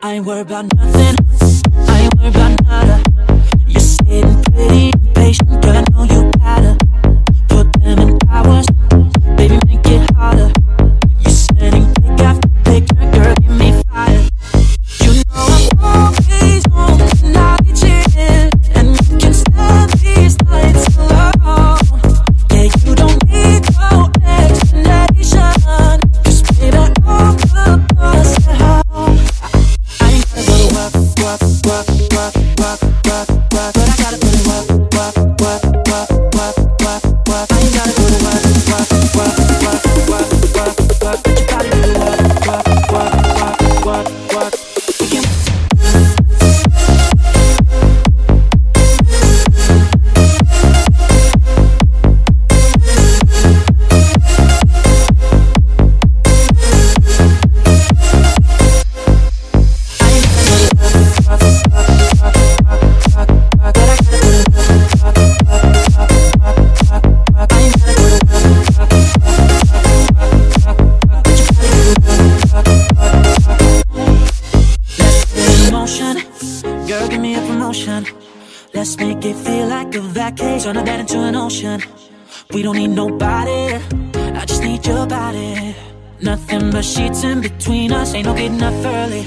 I ain't worried about nothing. I ain't worried about nada. Girl, give me a promotion. Let's make it feel like a vacation, turn a bed into an ocean. We don't need nobody, I just need your body. Nothing but sheets in between us, ain't no getting up early.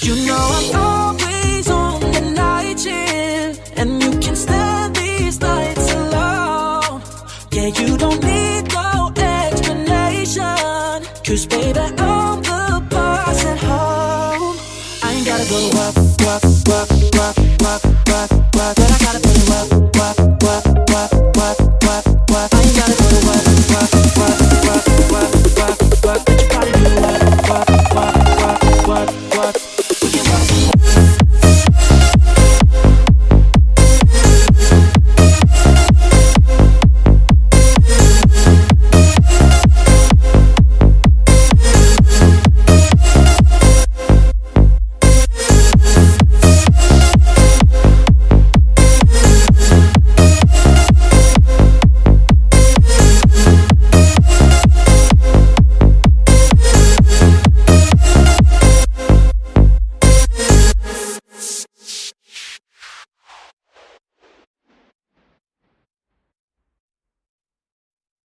You know I'm always on the night shift, and you can stand these nights alone. Yeah, you don't need no explanation, cause baby, I'm the boss at home. Gotta go work, work, work, work.